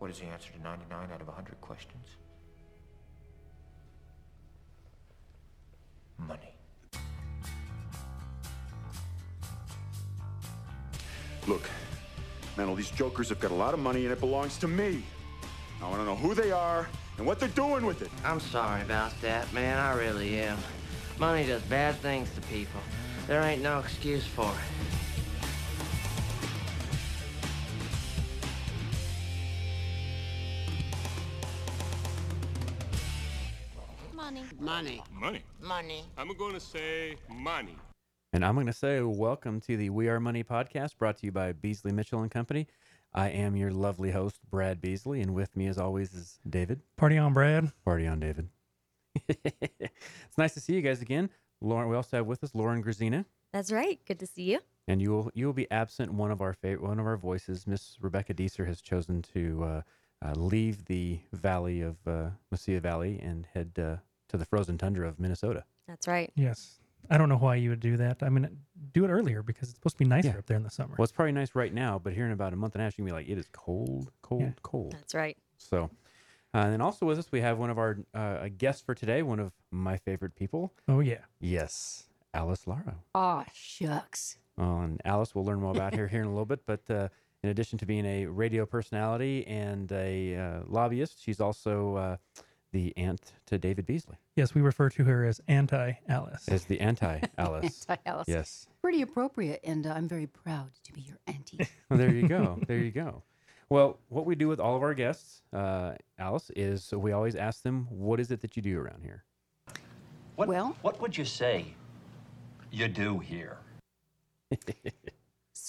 What is the answer to 99 out of 100 questions? Money. Look, man, all these jokers have got a lot of money and it belongs to me. I want to know who they are and what they're doing with it. I'm sorry about that, man. I really am. Money does bad things to people. There ain't no excuse for it. Money. Money. Money. Money. I'm going to say money. And I'm going to say welcome to the We Are Money podcast brought to you by Beasley Mitchell and Company. I am your lovely host, Brad Beasley, and with me, as always, is David. Party on, Brad. Party on, David. it's nice to see you guys again. Lauren, we also have with us Lauren Grazina, That's right. Good to see you. and you will you will be absent. One of our favorite, one of our voices, Miss Rebecca Deeser, has chosen to uh, uh, leave the valley of uh, Mesilla Valley and head uh, to the frozen tundra of Minnesota. That's right. Yes. I don't know why you would do that. I mean, do it earlier because it's supposed to be nicer Yeah. up there in the summer. Well, it's probably nice right now, but here in about a month and a half, you can be like, it is cold, cold, Yeah. cold. That's right. So, uh, and then also with us, we have one of our uh, a guest for today, one of my favorite people. Oh, yeah. Yes, Alice Laro. Aw, shucks. Well, and Alice, we'll learn more about her here in a little bit. But uh, in addition to being a radio personality and a uh, lobbyist, she's also uh, the aunt to David Beasley, Yes, we refer to her as anti Alice. as the anti Alice. Anti-Alice. yes. Pretty appropriate, and uh, I'm very proud to be your auntie. Well, there you go. there you go. Well, what we do with all of our guests, uh, Alice, is we always ask them, "What is it that you do around here?" What, Well- what would you say you do here?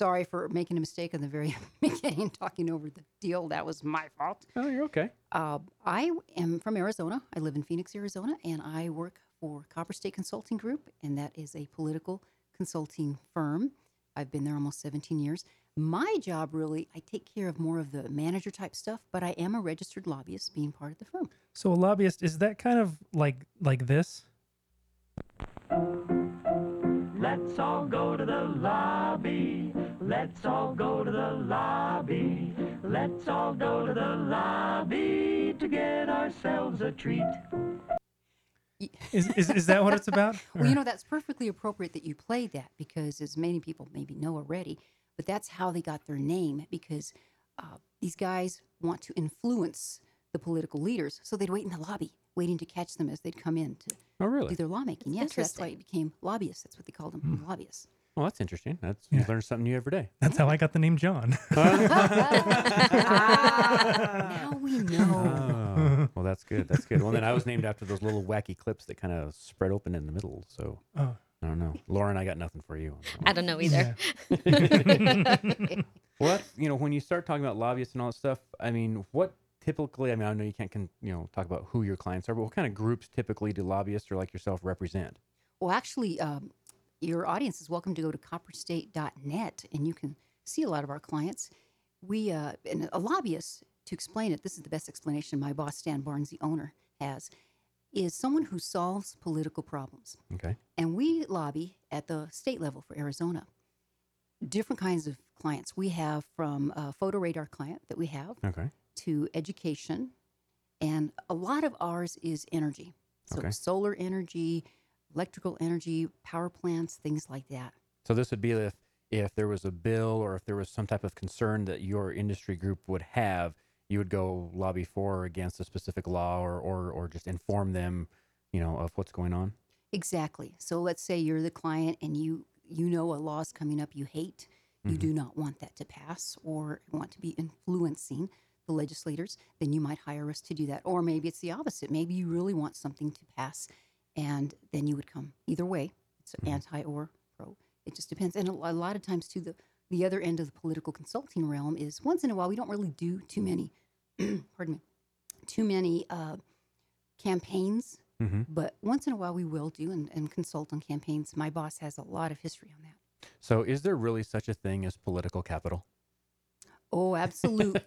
Sorry for making a mistake in the very beginning, talking over the deal. That was my fault. Oh, you're okay. Uh, I am from Arizona. I live in Phoenix, Arizona, and I work for Copper State Consulting Group, and that is a political consulting firm. I've been there almost 17 years. My job really, I take care of more of the manager type stuff, but I am a registered lobbyist being part of the firm. So a lobbyist is that kind of like like this? Let's all go to the lobby. Let's all go to the lobby. Let's all go to the lobby to get ourselves a treat. Is is, is that what it's about? Well, you know, that's perfectly appropriate that you play that because, as many people maybe know already, but that's how they got their name because uh, these guys want to influence the political leaders. So they'd wait in the lobby, waiting to catch them as they'd come in to Oh, really? do their lawmaking. That's Yes, that's why it became lobbyists. That's what they called them, lobbyists. Well, that's interesting. That's Yeah. you learn something new every day. That's how I got the name John. now we know. Oh, well, that's good. That's good. Well, then I was named after those little wacky clips that kind of spread open in the middle. So Oh. I don't know, Lauren. I got nothing for you. on that I don't know either. Well, that's, you know, when you start talking about lobbyists and all that stuff, I mean, what typically? I mean, I know you can't, con, you know, talk about who your clients are, but what kind of groups typically do lobbyists or like yourself represent? Well, actually, um, your audience is welcome to go to copperstate.net and you can see a lot of our clients. We, uh, and a lobbyist, to explain it, this is the best explanation my boss, Stan Barnes, the owner, has, is someone who solves political problems. Okay. And we lobby at the state level for Arizona. Different kinds of clients. We have from a photo radar client that we have Okay. to education, and a lot of ours is energy. So Okay. solar energy, electrical energy, power plants, things like that. So this would be if if there was a bill or if there was some type of concern that your industry group would have, you would go lobby for or against a specific law or or, or just inform them, you know, of what's going on. Exactly. So let's say you're the client and you you know a law's coming up you hate. You do mm-hmm. not want that to pass or want to be influencing the legislators, then you might hire us to do that. Or maybe it's the opposite. Maybe you really want something to pass and then you would come either way. It's anti or pro. It just depends. And a, a lot of times too the the other end of the political consulting realm is once in a while we don't really do too many pardon me too many uh, campaigns Mm-hmm. but once in a while we will do and, and consult on campaigns. My boss has a lot of history on that. So is there really such a thing as political capital? Oh, absolutely.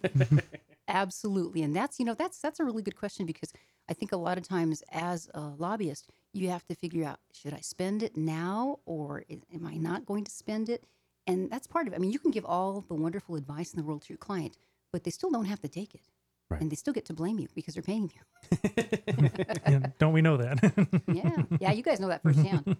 absolutely. And that's, you know, that's that's a really good question because I think a lot of times as a lobbyist, you have to figure out should I spend it now or is, am I not going to spend it? And that's part of it. I mean, you can give all the wonderful advice in the world to your client, but they still don't have to take it. Right. and they still get to blame you because they're paying you. Yeah, don't we know that? yeah, yeah, you guys know that firsthand.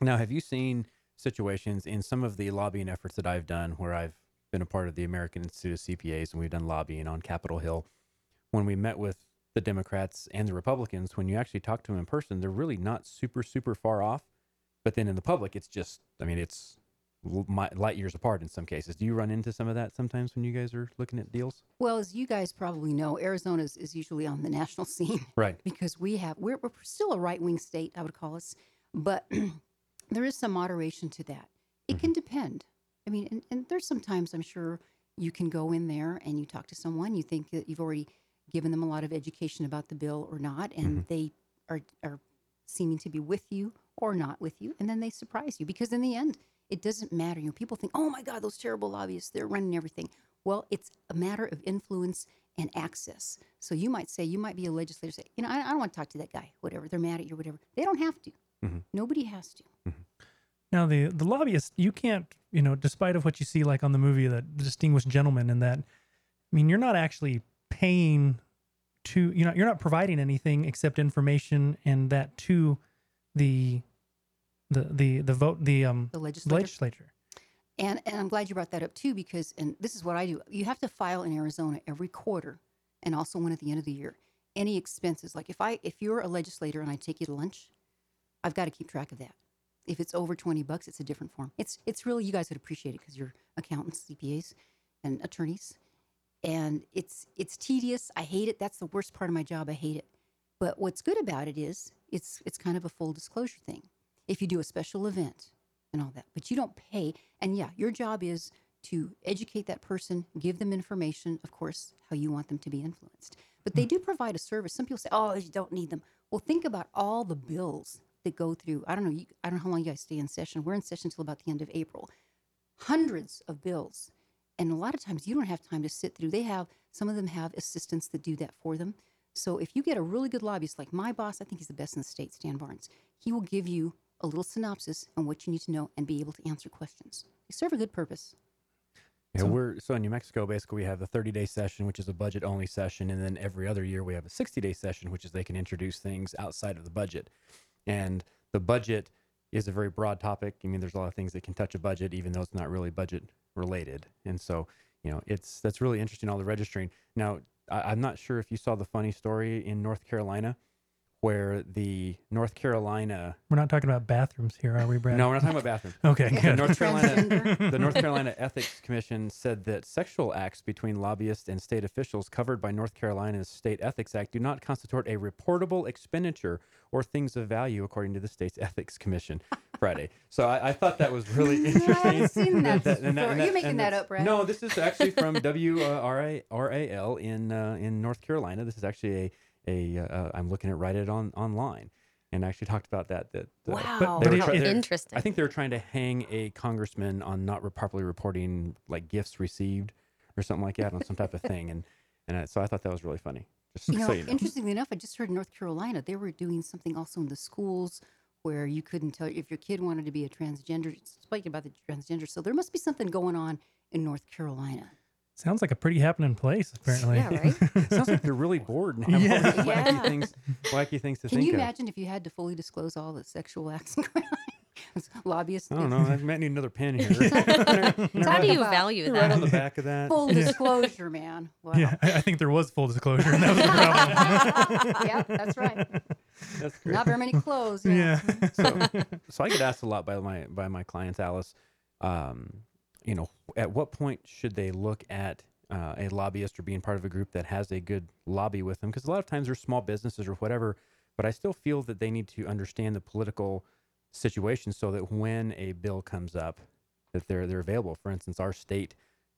Now, have you seen situations in some of the lobbying efforts that I've done where I've been a part of the American Institute of CPAs and we've done lobbying on Capitol Hill? When we met with the Democrats and the Republicans, when you actually talk to them in person, they're really not super, super far off. But then in the public, it's just, I mean, it's light years apart in some cases. Do you run into some of that sometimes when you guys are looking at deals? Well, as you guys probably know, Arizona is, is usually on the national scene. Right. because we have we're, we're still a right wing state i would call us but there is some moderation to that it can mm-hmm. depend i mean and, and there's sometimes i'm sure you can go in there and you talk to someone you think that you've already given them a lot of education about the bill or not and mm-hmm. they are are seeming to be with you or not with you and then they surprise you because in the end it doesn't matter. You know people think oh my god those terrible lobbyists they're running everything. Well it's a matter of influence and access. So you might say you might be a legislator say you know i, I don't want to talk to that guy whatever they're mad at you or whatever. They don't have to. Mm-hmm. Nobody has to. Mm-hmm. Now the the lobbyist, you can't, you know, despite of what you see like on the movie, the distinguished gentleman, and that, I mean, you're not actually paying to, you know, you're not providing anything except information and that to the, the the the vote the um The legislature. legislature. And, and I'm glad you brought that up too, because, and this is what I do. You have to file in Arizona every quarter and also one at the end of the year. Any expenses, like if I, if you're a legislator and I take you to lunch, I've got to keep track of that. If it's over 20 bucks, it's a different form. It's, it's really, you guys would appreciate it because you're accountants, CPAs and attorneys. And it's, it's tedious. I hate it. That's the worst part of my job. I hate it. But what's good about it is it's, it's kind of a full disclosure thing. If you do a special event, and all that. But you don't pay. And yeah, your job is to educate that person, give them information, of course, how you want them to be influenced. But they hmm. do provide a service. Some people say, "Oh, you don't need them." Well, think about all the bills that go through. I don't know. You, I don't know how long you guys stay in session. We're in session until about the end of April. Hundreds of bills, and a lot of times you don't have time to sit through. They have some of them have assistants that do that for them. So if you get a really good lobbyist, like my boss, I think he's the best in the state, Stan Barnes. He will give you a little synopsis on what you need to know and be able to answer questions. They serve a good purpose. Yeah, we're so in New Mexico. Basically, we have a 30-day session, which is a budget-only session, and then every other year we have a 60-day session, which is they can introduce things outside of the budget. And the budget is a very broad topic. I mean, there's a lot of things that can touch a budget, even though it's not really budget related. And so, you know, it's that's really interesting. All the registering. Now, I, I'm not sure if you saw the funny story in North Carolina, where the North Carolina We're not talking about bathrooms here, are we, Brad? no, we're not talking about bathrooms. Okay, The good. North Carolina, the North Carolina Ethics Commission said that sexual acts between lobbyists and state officials covered by North Carolina's State Ethics Act do not constitute a reportable expenditure or things of value, according to the state's Ethics Commission. Friday. So I, I thought that was really interesting. I've seen that and before. and You're making that up, Brad. No, this is actually from W R A R A L in uh, in North Carolina. This is actually a a uh, I'm looking at write it on online, and I actually talked about that. That uh, Wow. But try- it- they're- Interesting. I think they were trying to hang a congressman on not re- properly reporting like gifts received or something like that on some type of thing, and and I, so I thought that was really funny. Just You know, so you know. interestingly enough, I just heard in North Carolina they were doing something also in the schools where you couldn't tell if your kid wanted to be a transgender. Speaking about the transgender, so there must be something going on in North Carolina. Sounds like a pretty happening place, apparently. Yeah, right. Sounds like they're really bored and have all these wacky Yeah. things, wacky things to Can think you of. imagine if you had to fully disclose all the sexual acts going on? Lobbyists. I don't know. I might need another pen here. So how do you about value right on the that? back of that. Full disclosure, man. Wow. Yeah, I, I think there was full disclosure, and that was the problem. yeah, that's right. That's great. Not very many clothes. yeah. so, so I get asked a lot by my by my clients, Alice. Um, you know, at what point should they look at uh, a lobbyist or being part of a group that has a good lobby with them? Because a lot of times they're small businesses or whatever, but I still feel that they need to understand the political situation so that when a bill comes up, that they're they're available. For instance, our state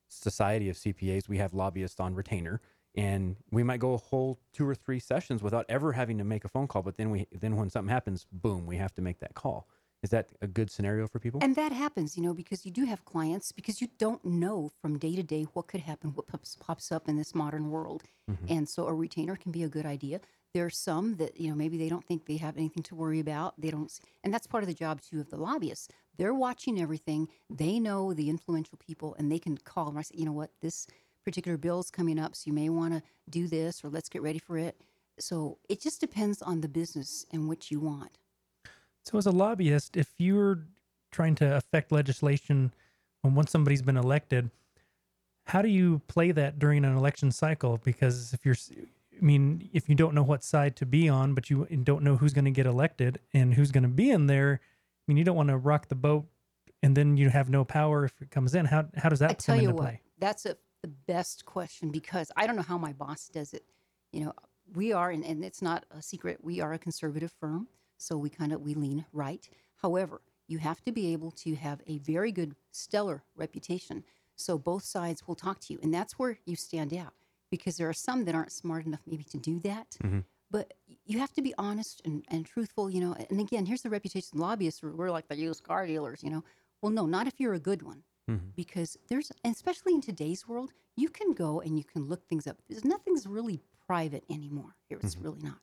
society of CPAs, we have lobbyists on retainer, and we might go a whole two or three sessions without ever having to make a phone call. But then we then when something happens, boom, we have to make that call. Is that a good scenario for people? And that happens, you know, because you do have clients because you don't know from day to day what could happen, what pops, pops up in this modern world. Mm-hmm. And so a retainer can be a good idea. There are some that, you know, maybe they don't think they have anything to worry about. They don't, s- and that's part of the job too of the lobbyists. They're watching everything. They know the influential people and they can call and I say, you know what, this particular bills coming up, so you may want to do this or let's get ready for it. So it just depends on the business and what you want. So, as a lobbyist, if you're trying to affect legislation when once somebody's been elected, how do you play that during an election cycle? Because if you're, I mean, if you don't know what side to be on, but you don't know who's going to get elected and who's going to be in there, I mean, you don't want to rock the boat and then you have no power if it comes in. How how does that I tell you what, play? that's a, the best question because I don't know how my boss does it. You know, we are, and, and it's not a secret, we are a conservative firm, so we kind of we lean right. However, you have to be able to have a very good, stellar reputation, so both sides will talk to you, and that's where you stand out because there are some that aren't smart enough maybe to do that. Mm-hmm. But you have to be honest and, and truthful, you know. And again, here's the reputation lobbyists. We're, like the used car dealers, you know. Well, no, not if you're a good one mm-hmm. because there's especially in today's world you can go and you can look things up there's nothing's really private anymore here it's mm-hmm. really not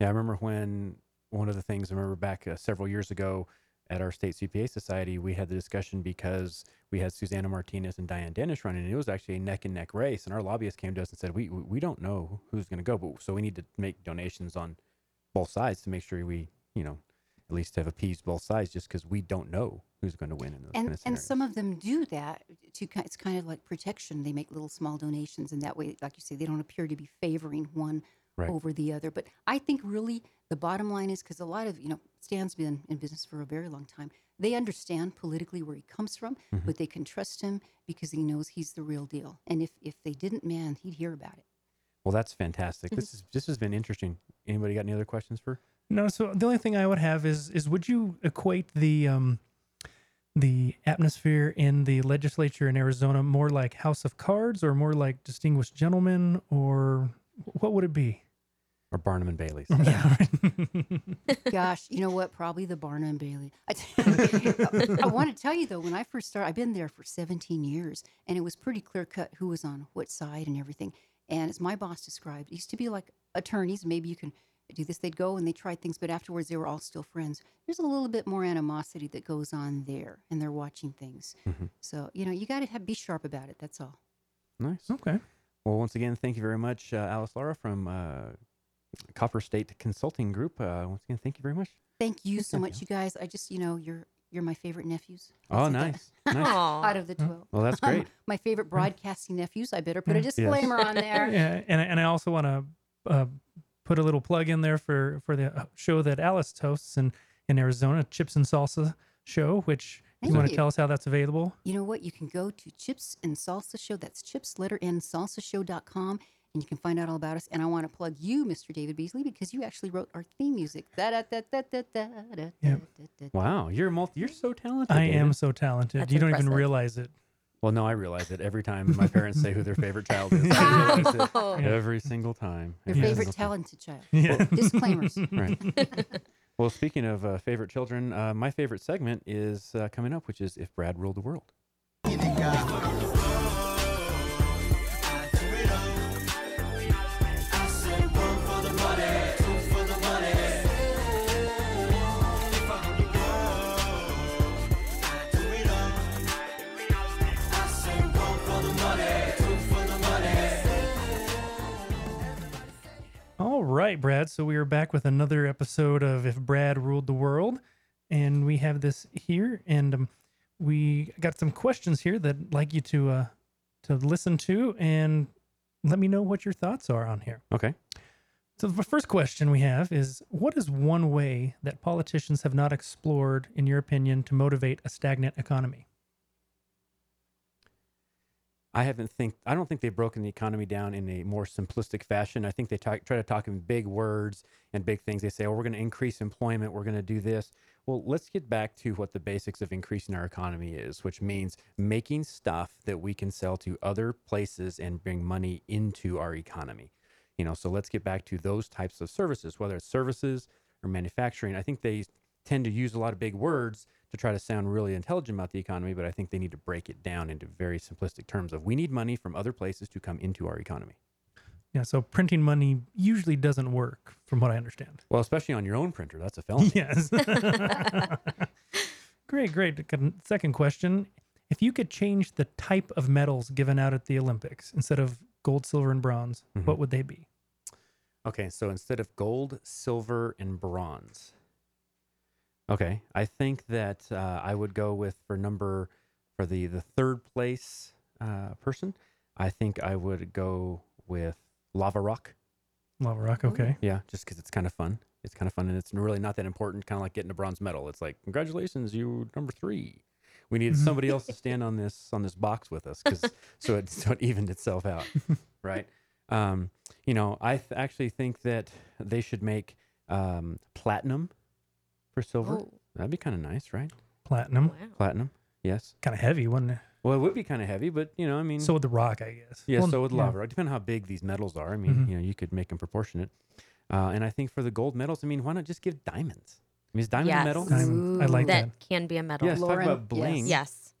Yeah, I remember when one of the things I remember back uh, several years ago at our state CPA society, we had the discussion because we had Susana Martinez and Diane Denish running, and it was actually a neck and neck race. And our lobbyist came to us and said, "We we don't know who's going to go, but so we need to make donations on both sides to make sure we, you know, at least have appeased both sides, just because we don't know who's going to win in those and kind of and scenarios." some of them do that to it's kind of like protection they make little small donations and that way like you say they don't appear to be favoring one Right. over the other but i think really the bottom line is because a lot of you know stan's been in business for a very long time they understand politically where he comes from Mm-hmm. but they can trust him because he knows he's the real deal and if if they didn't man he'd hear about it well, that's fantastic. This is this has been interesting. Anybody got any other questions for? No, so the only thing I would have is is would you equate the um the atmosphere in the legislature in Arizona more like House of Cards or more like Distinguished Gentlemen or what would it be? Or Barnum and Bailey's? Yeah. Gosh, you know what? Probably the Barnum and Bailey. I, I want to tell you though, when I first started, I've been there for 17 years, and it was pretty clear cut who was on what side and everything. And as my boss described, it used to be like attorneys. Maybe you can do this. They'd go and they tried things, but afterwards they were all still friends. There's a little bit more animosity that goes on there, and they're watching things. So you know, you got to be sharp about it. That's all. nice. okay. Well, once again, thank you very much, uh, Alice Lara from uh, Copper State Consulting Group. Uh, once again, thank you very much. Thank you so much, you guys. I just, you know, you're you're my favorite nephews. Oh, That's it. nice. nice. Out of the 12. Well, that's great. my favorite broadcasting nephews. I better put a Mm. disclaimer on there. Yeah, and I- and I also want to uh, put a little plug in there for for the uh, show that Alice hosts in in Arizona, Chips and Salsa show, which Thank you want to tell us how that's available? You know what? You can go to Chips and Salsa Show. That's chips, letter N, salsashow.com, and you can find out all about us. And I want to plug you, Mr. David Beasley, because you actually wrote our theme music. Wow, you're multi, you're so talented. I David. am so talented. That's you don't even realize it. Well, no, I realize it every time my parents say who their favorite child is. Wow. every single time. Your Every favorite time. talented child. Yeah. Disclaimers. Right. well, speaking of uh, favorite children, uh, my favorite segment is uh, coming up, which is if Brad ruled the world. All right, Brad. So we are back with another episode of If Brad Ruled the World. And we have this here. And um, we got some questions here that I'd like you to uh, to listen to and let me know what your thoughts are on here. Okay. So the first question we have is what is one way that politicians have not explored, in your opinion, to motivate a stagnant economy? I haven't think I don't think they've broken the economy down in a more simplistic fashion. I think they talk, try to talk in big words and big things. They say, "Oh, we're going to increase employment. We're going to do this." Well, let's get back to what the basics of increasing our economy is, which means making stuff that we can sell to other places and bring money into our economy. You know, so let's get back to those types of services, whether it's services or manufacturing. I think they tend to use a lot of big words to try to sound really intelligent about the economy, but I think they need to break it down into very simplistic terms of we need money from other places to come into our economy. Yeah, so printing money usually doesn't work, from what I understand. Well, especially on your own printer, that's a felony. Yes. great, great. Second question. If you could change the type of medals given out at the Olympics instead of gold, silver, and bronze, Mhm. what would they be? Okay, so instead of gold, silver, and bronze. Okay, I think that uh, I would go with for number for the the third place uh, person. I think I would go with lava rock. Lava Rock, okay. Yeah, just because it's kind of fun. It's kind of fun, and it's really not that important. Kind of like getting a bronze medal. It's like congratulations, you number three. We need Mhm. somebody else to stand on this on this box with us, because so it so it evened itself out, right? Um, you know, I th- actually think that they should make um, platinum for silver. Oh. That'd be kind of nice, right? Platinum. Wow. Platinum, yes. Kind of heavy, wouldn't it? Well, it would be kind of heavy, but you know, I mean, So would the rock, I guess. yeah, Well, so would yeah. lava. Right? Depending on how big these metals are. I mean, Mhm. you know, you could make them proportionate. Uh, and I think for the gold medals, I mean, why not just give diamonds? I mean, is diamond a Yes. medal? Diamond. I like That that. can be a metal. Yes, talk about bling. Yes.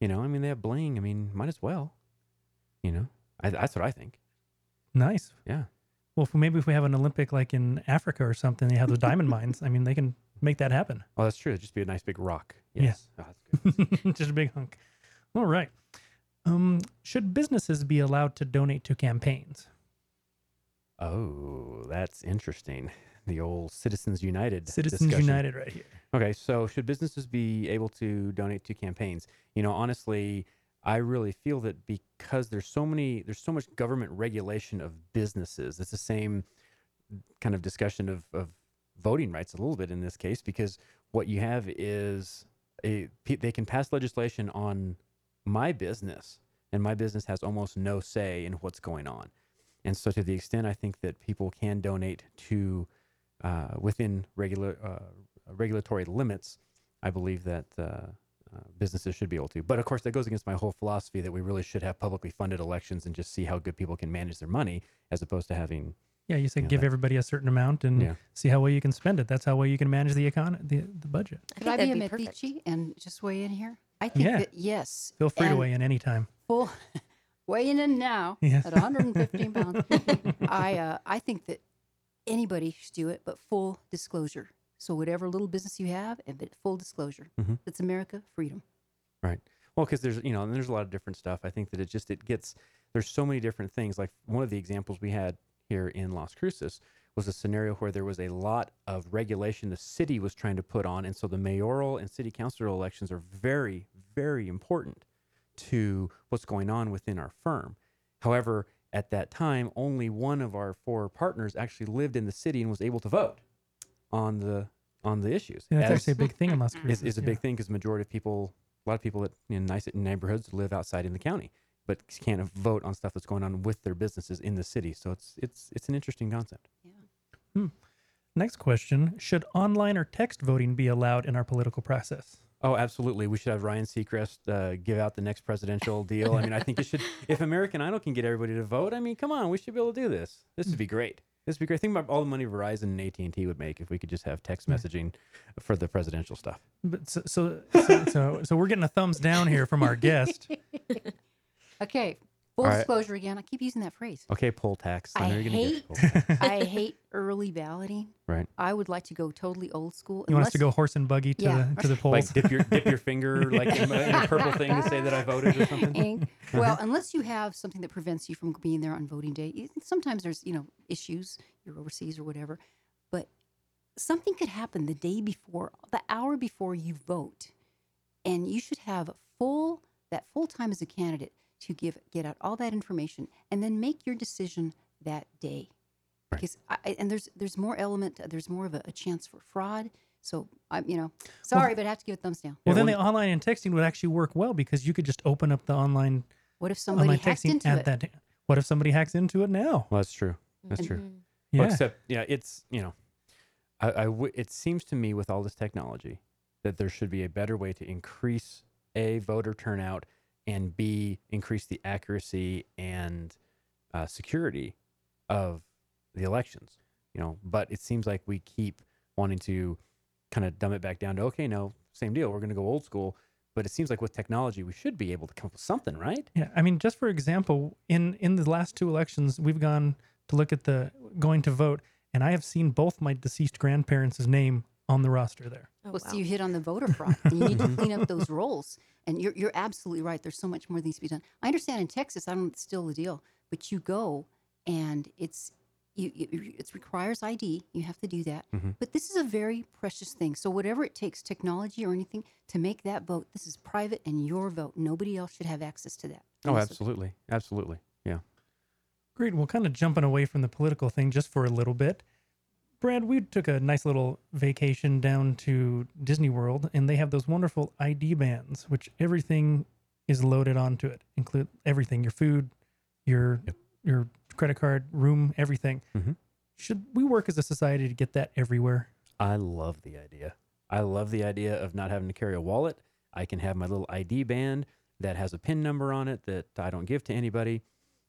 You know, I mean, they have bling. I mean, might as well. You know, I, that's what I think. Nice. Yeah. Well, if, maybe if we have an Olympic like in Africa or something, they have the diamond mines. I mean, they can make that happen. Oh, that's true. It'd just be a nice big rock. Yeah. Yes. Oh, that's good. Just a big hunk. All right. Um, should businesses be allowed to donate to campaigns? oh, that's interesting. The old Citizens United. Citizens discussion. United, right here. Okay, so should businesses be able to donate to campaigns? You know, honestly, I really feel that because there's so many, there's so much government regulation of businesses. It's the same kind of discussion of, of voting rights a little bit in this case because what you have is a they can pass legislation on my business, and my business has almost no say in what's going on. And so, to the extent I think that people can donate to uh, within regular uh, regulatory limits, I believe that uh, uh, businesses should be able to. But of course, that goes against my whole philosophy that we really should have publicly funded elections and just see how good people can manage their money, as opposed to having. Yeah, you say Yeah, give that- everybody a certain amount and Yeah. see how well you can spend it. That's how well you can manage the economy, the, the budget. I Could I be a that'd perfect. Medici and just weigh in here? I think Yeah. that yes. Feel free to weigh in anytime. Full weighing in now Yes. at 115 pounds. I uh, I think that anybody should do it, but full disclosure. So whatever little business you have, and but full disclosure. Mhm. It's America, freedom. Right. Well, because there's you know, and there's a lot of different stuff. I think that it just it gets there's so many different things. Like one of the examples we had here in Las Cruces was a scenario where there was a lot of regulation the city was trying to put on, and so the mayoral and city council elections are very, very important to what's going on within our firm. However, at that time, only one of our four partners actually lived in the city and was able to vote on the on the issues. Yeah, that's As- actually a big thing in Las is, Cruces. is a yeah. big thing because majority of people, a lot of people that in nice neighborhoods live outside in the county, but can't vote on stuff that's going on with their businesses in the city. So it's it's it's an interesting concept. Yeah. Next question Should online or text voting be allowed in our political process? Oh, absolutely. We should have Ryan Seacrest uh, give out the next presidential deal. I mean, I think it should. If American Idol can get everybody to vote, I mean, come on, we should be able to do this. This would be great. This would be great. Think about all the money Verizon and AT and T would make if we could just have text messaging for the presidential stuff. But so, so, so, so, so we're getting a thumbs down here from our guest. Okay, full All right. disclosure again. I keep using that phrase. Okay, poll tax. I I know you're gonna hate- get poll tax. I hate early balloting. Right. I would like to go totally old school. You want us to go horse and buggy to Yeah. the to the polls? Like dip your dip your finger like in a, in a purple thing to say that I voted or something. ink. Uh-huh. Well, unless you have something that prevents you from being there on voting day. You- Sometimes there's, you know, issues, you're overseas or whatever. But something could happen the day before, the hour before you vote. And you should have full that full time as a candidate to give get out all that information and then make your decision that day. Right. Because I, I- and there's there's more element, there's more of a, a chance for fraud. So I'm, you know, sorry, but I have to give a thumbs down. well, then one- the online and texting would actually work well because you could just open up the online What if somebody online hacked texting into at it? that. What if somebody hacks into it now? Well, that's true. That's true. Mhm. Yeah. Well, except, yeah, it's you know, I, I w- it seems to me with all this technology that there should be a better way to increase a voter turnout and b increase the accuracy and uh, security of the elections. You know, but it seems like we keep wanting to kind of dumb it back down to okay, no, same deal. We're going to go old school. But it seems like with technology, we should be able to come up with something, right? Yeah, I mean, just for example, in in the last two elections, we've gone to look at the going to vote, and I have seen both my deceased grandparents' name on the roster there. Oh, well, wow. so you hit on the voter fraud. you need to clean up those rolls. And you're, you're absolutely right. There's so much more that needs to be done. I understand in Texas, I don't know still the deal, but you go and it's you, you it requires ID. You have to do that. Mm-hmm. But this is a very precious thing. So whatever it takes, technology or anything, to make that vote, this is private and your vote. Nobody else should have access to that. Oh, absolutely, absolutely. Yeah. Great. Well, kind of jumping away from the political thing just for a little bit. Brad, we took a nice little vacation down to Disney World, and they have those wonderful ID bands, which everything is loaded onto it, include everything: your food, your your credit card, room, everything. Mhm. Should we work as a society to get that everywhere? I love the idea. I love the idea of not having to carry a wallet. I can have my little ID band that has a PIN number on it that I don't give to anybody.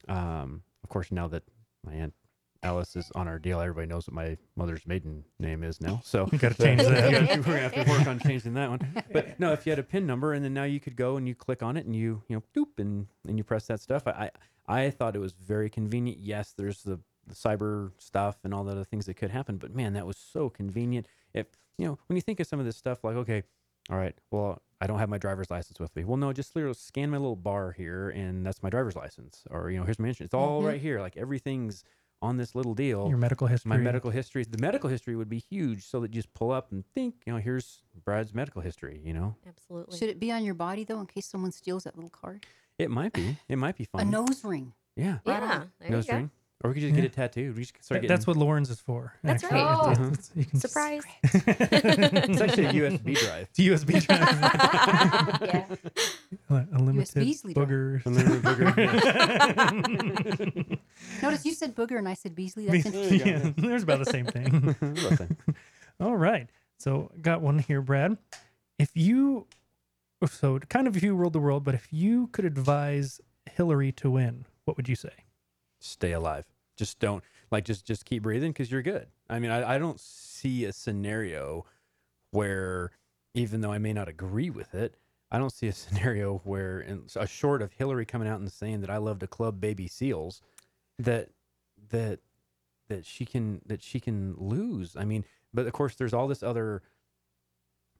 Um, of course, now that my aunt Alice is on our deal, everybody knows what my mother's maiden name is now. So You gotta change that. Yeah, we're gonna have to work on changing that one. But no, if you had a PIN number, and then now you could go and you click on it, and you you know doop, and and you press that stuff. I I, I thought it was very convenient. Yes, there's the, the cyber stuff and all the other things that could happen, but man, that was so convenient. If you know when you think of some of this stuff, like okay, all right, well I don't have my driver's license with me. Well, no, just literally scan my little bar here, and that's my driver's license. Or you know, here's my insurance. It's all Mhm. right here. Like everything's on this little deal Your medical history. my medical history the medical history would be huge so that you just pull up and think you know here's brad's medical history you know Absolutely. Should it be on your body though, in case someone steals that little card? it might be it might be fun A nose ring. yeah Right yeah. on. There nose you go. ring or we could just Yeah. get it tattooed we just start That- getting that's what Lauren's is for. That's actually. right. Oh. it's- you can- Surprise. it's actually a usb drive It's USB drive. Yeah. a limited Beasley drive. booger. Notice you said booger and I said Beasley. That's interesting. yeah, there's about the same thing. All right. So got one here, Brad. If you so kind of if you ruled the world, but if you could advise Hillary to win, what would you say? Stay alive. Just don't like just just keep breathing because you're good. I mean I, I don't see a scenario where even though i may not agree with it i don't see a scenario where in, a short of hillary coming out and saying that i love to club baby seals that that that she can that she can lose. I mean but of course there's all this other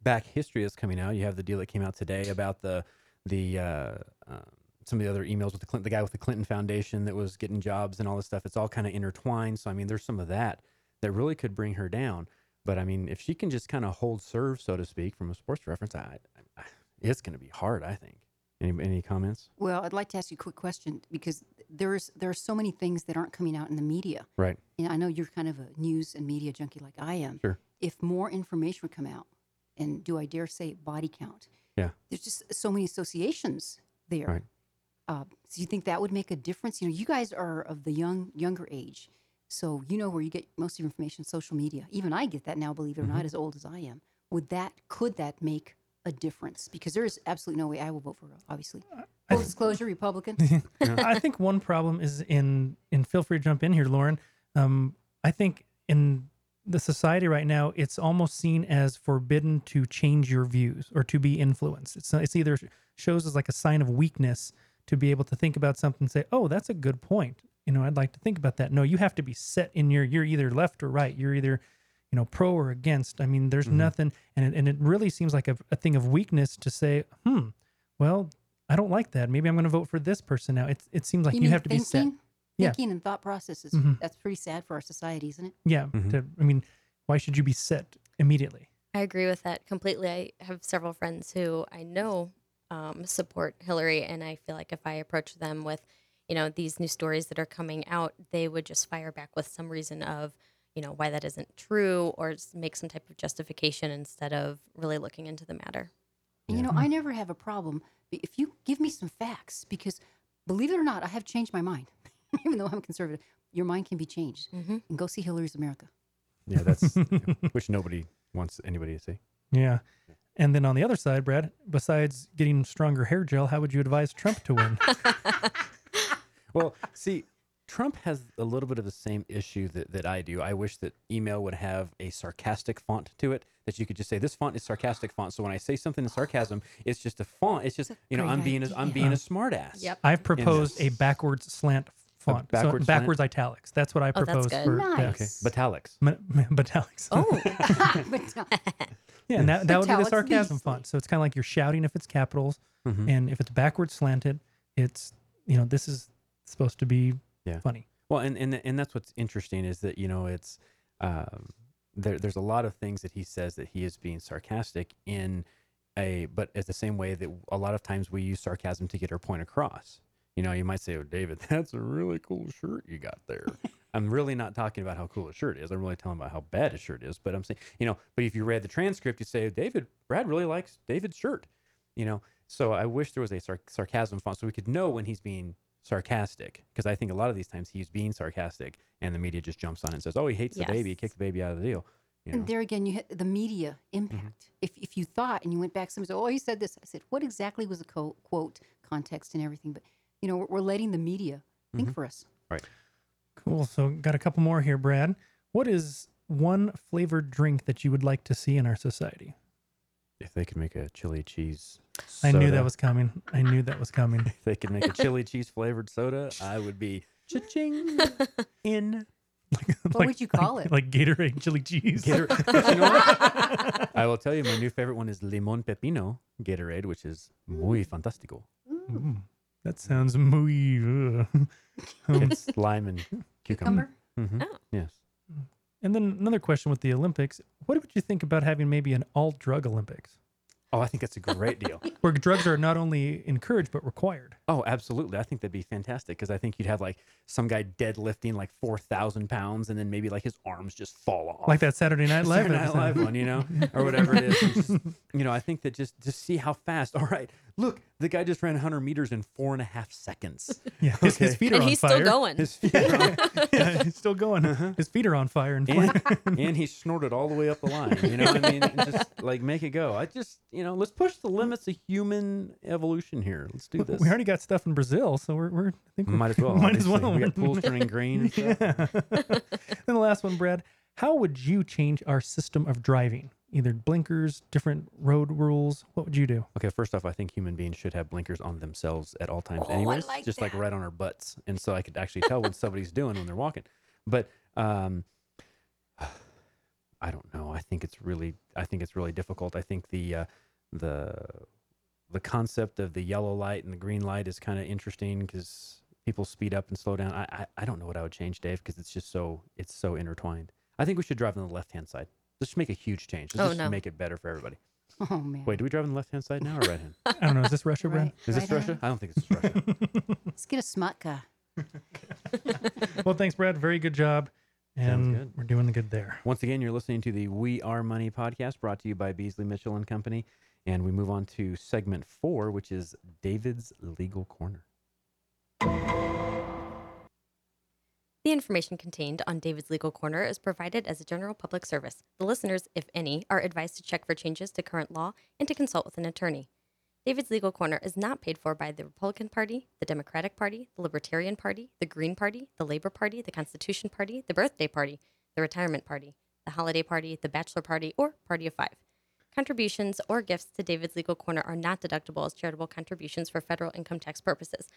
back history that's coming out. You have the deal that came out today about the the uh, uh, some of the other emails with the Clinton, the guy with the Clinton Foundation that was getting jobs and all this stuff. It's all kind of intertwined. So I mean, there's some of that that really could bring her down. But I mean, if she can just kind of hold serve, so to speak, from a sports reference, I, I, it's going to be hard. I think. Any any comments? Well, I'd like to ask you a quick question because there's there are so many things that aren't coming out in the media. Right. And I know you're kind of a news and media junkie like I am. Sure. If more information would come out, and do I dare say body count? Yeah. There's just so many associations there. Right. Uh, so you think that would make a difference? You know, you guys are of the young younger age, so you know where you get most of your information. Social media. Even I get that now. Believe it or Mm-hmm. not, as old as I am. Would that could that make a difference? Because there is absolutely no way I will vote for her. Obviously, full disclosure, Republican. I think one problem is in and feel free to jump in here, Lauren. Um, I think in the society right now, it's almost seen as forbidden to change your views or to be influenced. It's it's either shows as like a sign of weakness to be able to think about something and say, "Oh, that's a good point." You know, I'd like to think about that. No, you have to be set in your. You're either left or right. You're either you know pro or against. I mean, there's nothing, and it, and it really seems like a, a thing of weakness to say, "Hmm, well." I don't like that. Maybe I'm going to vote for this person now. It it seems like you, mean have to be set. thinking? Yeah. Thinking and thought processes. Mhm. That's pretty sad for our society, isn't it? Yeah. Mhm. To, I mean, why should you be set immediately? I agree with that completely. I have several friends who I know um, support Hillary, and I feel like if I approach them with, you know, these new stories that are coming out, they would just fire back with some reason of, you know, why that isn't true, or make some type of justification instead of really looking into the matter. And you know, I never have a problem b- if you give me some facts because believe it or not, I have changed my mind. Even though I'm conservative, your mind can be changed. Mhm. And go see Hillary's America. Yeah, that's which nobody wants anybody to see. Yeah. And then on the other side, Brad, besides getting stronger hair gel, how would you advise Trump to win? Well, see, Trump has a little bit of the same issue that, that I do. I wish that email would have a sarcastic font to it that you could just say this font is sarcastic font. So when I say something in sarcasm, it's just a font. It's just That's you know I'm being a, I'm idea. being a smartass. Yep. I've proposed a backwards slant font. backwards so slant? backwards italics. That's what I Oh, that's propose good. for. Nice. Okay, Batalics. Yeah. Ma- ma- Batalics. Oh, but, Yeah, and that, that would be the sarcasm Beasley. font. So it's kind of like you're shouting if it's capitals, Mhm. and if it's backwards slanted, it's you know this is supposed to be Yeah. funny. Well, and, and and that's what's interesting is that you know it's um, there. There's a lot of things that he says that he is being sarcastic in a, but it's the same way that a lot of times we use sarcasm to get our point across. You know, you might say, "Oh, David, that's a really cool shirt you got there." I'm really not talking about how cool a shirt is. I'm really telling about how bad a shirt is. But I'm saying, you know, but if you read the transcript, you say, "David, Brad really likes David's shirt." You know, so I wish there was a sar- sarcasm font so we could know when he's being sarcastic because I think a lot of these times he's being sarcastic and the media just jumps on it and says, "Oh, he hates the baby, he Yes. kicked the baby out of the deal." You know? And there again, you hit the media impact. Mm-hmm. If, if you thought and you went back, somebody said, "Oh, he said this," I said, "What exactly was the co- quote, context, and everything?" But you know, we're, we're letting the media think mm-hmm. for us. right. Cool. So got a couple more here, Brad. What is one flavored drink that you would like to see in our society? If they could make a chili cheese, I knew that was coming. I knew that was coming. If they could make a chili cheese flavored soda, I would be cha-ching in. What would you call it? Like Gatorade chili cheese. Gator- you know what? I will tell you, my new favorite one is limon pepino Gatorade, which is muy fantástico. Mm, that sounds muy. ugh. Um, It's lime and cucumber. Cucumber? Mhm. Oh. Yes. and then another question with the Olympics. What would you think about having maybe an all drug Olympics? Oh, I think that's a great deal. Where drugs are not only encouraged but required. Oh, absolutely. I think that'd be fantastic because I think you'd have like some guy deadlifting like 4,000 pounds and then maybe like his arms just fall off. Like that Saturday Night Live Saturday Night episode. Live one, you know, or whatever it is. And just, you know, I think that just just see how fast. All right, look, the guy just ran 100 meters in four and a half seconds. Yeah, his, his feet are and on he's fire. still going. His feet are on- yeah, he's still going. Uh-huh. His feet are on fire and and, and he snorted all the way up the line. You know what I mean? Just like make it go. I just, you know, let's push the limits of human evolution here. Let's do this. We already got stuff in Brazil, so we're, we're I think we Might as well. Might as well. We got pools turning green and stuff. Yeah. then the last one, Brad. How would you change our system of driving? Either blinkers, different road rules. What would you do? Okay, first off, I think human beings should have blinkers on themselves at all times, Oh, anyways, like just like right on our butts, and so I could actually tell what somebody's doing when they're walking. But um, I don't know. I think it's really, I think it's really difficult. I think the uh, the the concept of the yellow light and the green light is kind of interesting because people speed up and slow down. I, I I don't know what I would change, Dave, because it's just so it's so intertwined. I think we should drive on the left hand side. Let's just make a huge change. Let's Oh, just no. make it better for everybody. Oh man. Wait, do we drive on the left hand side now or right hand? I don't know. Is this Russia, Brad? Right, Is this right Russia? on. I don't think it's Russia. Let's get a smut car. Well, thanks, Brad. Very good job. Sounds And good. we're doing the good there. Once again, you're listening to the We Are Money podcast brought to you by Beasley Mitchell and Company. And we move on to segment four, which is David's Legal Corner. The information contained on David's Legal Corner is provided as a general public service. The listeners, if any, are advised to check for changes to current law and to consult with an attorney. David's Legal Corner is not paid for by the Republican Party, the Democratic Party, the Libertarian Party, the Green Party, the Labor Party, the Constitution Party, the Birthday Party, the Retirement Party, the Holiday Party, the Bachelor Party, or Party of Five. Contributions or gifts to David's Legal Corner are not deductible as charitable contributions for federal income tax purposes.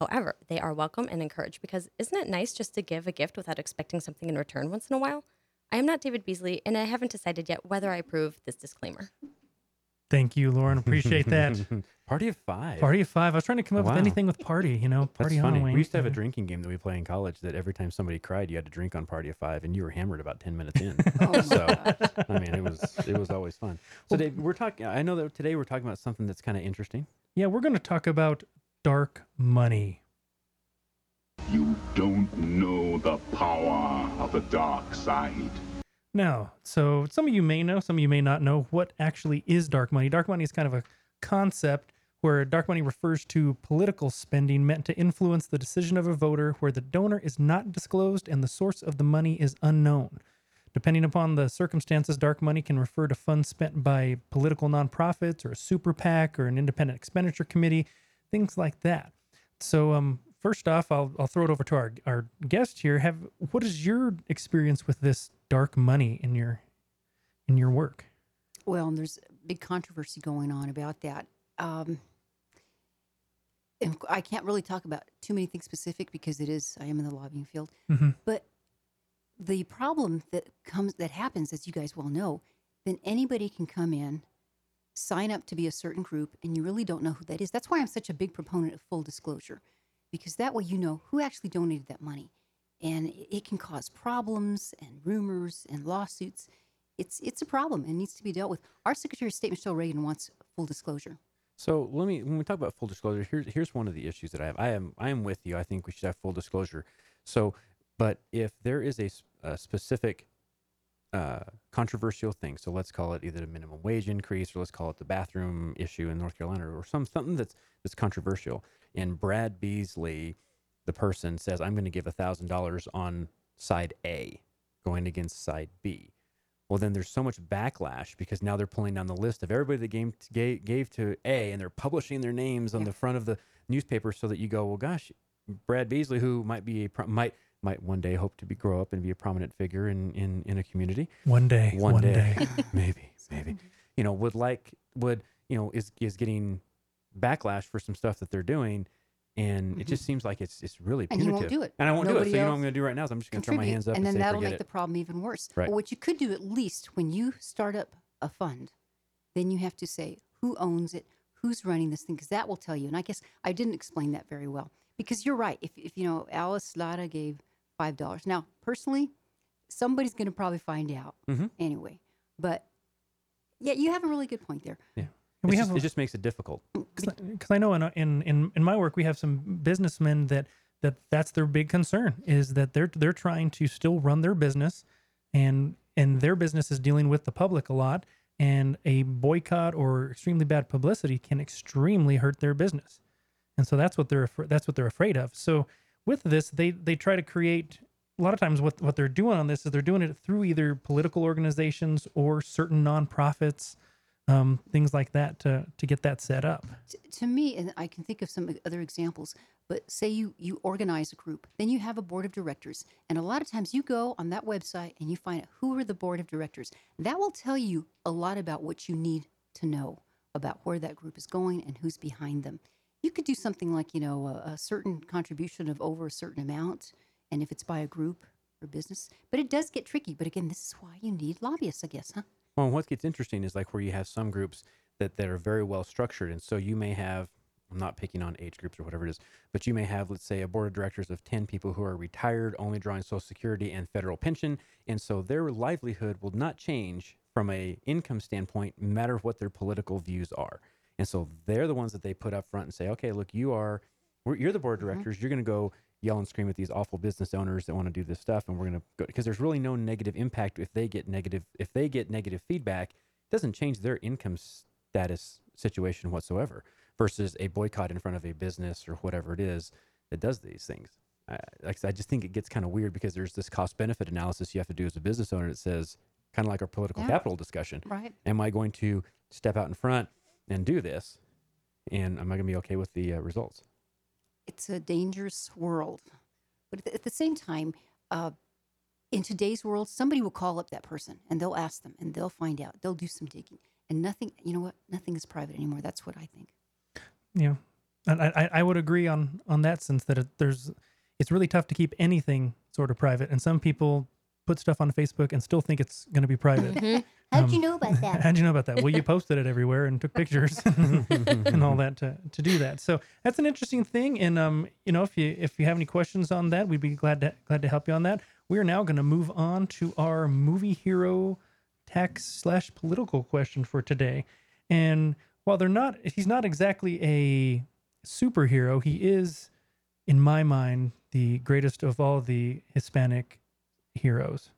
However, they are welcome and encouraged because isn't it nice just to give a gift without expecting something in return once in a while? I am not David Beasley, and I haven't decided yet whether I approve this disclaimer. Thank you, Lauren. Appreciate that. Party of five. Party of five. I was trying to come up Wow. with anything with party, you know, That's party funny. Halloween. We used to have a drinking game that we play in college that every time somebody cried, you had to drink on Party of Five, and you were hammered about ten minutes in. Oh so. I mean, it was it was always fun. So, Dave, we're talking. I know that today we're talking about something that's kind of interesting. Yeah, we're going to talk about dark money. You don't know the power of the dark side. Now, so some of you may know, some of you may not know what actually is dark money. Dark money is kind of a concept where dark money refers to political spending meant to influence the decision of a voter where the donor is not disclosed and the source of the money is unknown. Depending upon the circumstances, dark money can refer to funds spent by political nonprofits or a super PAC or an independent expenditure committee, things like that. So, um, first off, I'll, I'll throw it over to our, our guest here. Have what is your experience with this dark money in your in your work? Well, and there's a big controversy going on about that. Um, and I can't really talk about too many things specific because it is I am in the lobbying field. Mhm. But the problem that comes that happens, as you guys well know, then anybody can come in, sign up to be a certain group, and you really don't know who that is. That's why I'm such a big proponent of full disclosure, because that way you know who actually donated that money, and it can cause problems and rumors and lawsuits. It's it's a problem and needs to be dealt with. Our Secretary of State Michele Reagan wants full disclosure. So let me when we talk about full disclosure, here's here's one of the issues that I have. I am I am with you. I think we should have full disclosure. So, but if there is a specific uh, controversial thing, so let's call it either the minimum wage increase or let's call it the bathroom issue in North Carolina or some something that's that's controversial, and Brad Beasley, the person says, "I'm going to give a thousand dollars on side A, going against side B." well then there's so much backlash because now they're pulling down the list of everybody that gave, gave, gave to a and they're publishing their names on the front of the newspaper so that you go well gosh brad beasley who might be a might might one day hope to be grow up and be a prominent figure in in, in a community One day, one, one day, day. maybe maybe you know would like would you know is is getting backlash for some stuff that they're doing and it just seems like it's it's really Mm-hmm. And he punitive won't do it. and i won't do it so you know what i'm going to do right now is i'm just going to throw my hands up and and, then say that'll make it the problem even worse. Right. But what you could do at least when you start up a fund, then you have to say who owns it, who's running this thing, because that will tell you. And I guess I didn't explain that very well because you're right. If, if you know Alice Lara gave five dollars, now personally, somebody's going to probably find out Mhm. anyway. But yeah, you have a really good point there. yeah And we It's have it just makes it difficult because I know in, in in in my work we have some businessmen that that that's their big concern is that they're they're trying to still run their business and and their business is dealing with the public a lot and a boycott or extremely bad publicity can extremely hurt their business and so that's what they're afra- that's what they're afraid of so with this they they try to create a lot of times what what they're doing on this is they're doing it through either political organizations or certain nonprofits um, things like that to to get that set up T- to me, and I can think of some other examples, but say you you organize a group, then you have a board of directors, and a lot of times you go on that website and you find out who are the board of directors. That will tell you a lot about what you need to know about where that group is going and who's behind them. You could do something like you know a, a certain contribution of over a certain amount, and if it's by a group or business, but it does get tricky. But again, this is why you need lobbyists, I guess, huh? Well, what gets interesting is like where you have some groups that, that are very well structured. And so you may have, I'm not picking on age groups or whatever it is, but you may have, let's say, a board of directors of 10 people who are retired, only drawing Social Security and federal pension. And so their livelihood will not change from a income standpoint, no matter what their political views are. And so they're the ones that they put up front and say, okay, look, you are, we're, you're the board of directors. You're going to go yell and scream at these awful business owners that want to do this stuff, and we're going to go because there's really no negative impact if they get negative. If they get negative feedback, it doesn't change their income status situation whatsoever. Versus a boycott in front of a business or whatever it is that does these things. I, like I said, I just think it gets kind of weird because there's this cost benefit analysis you have to do as a business owner that says, kind of like our political Yeah. capital discussion. Right. Am I going to step out in front and do this? And am I going to be okay with the uh, results? it's a dangerous world. But at the, same time, uh, in today's world, somebody will call up that person and they'll ask them and they'll find out. They'll do some digging. And nothing, you know what? Nothing is private anymore. That's what I think. Yeah, and I, I- I would agree on on that sense that it, there's it's really tough to keep anything sort of private, and some people put stuff on Facebook and still think it's going to be private. How'd you Um, know about that? How'd you know about that? Well, you posted it everywhere and took pictures and all that to, to do that. So that's an interesting thing. And um, you know, if you if you have any questions on that, we'd be glad to glad to help you on that. We are now going to move on to our movie hero tax slash political question for today. And while they're not, he's not exactly a superhero. He is, in my mind, the greatest of all the Hispanic heroes.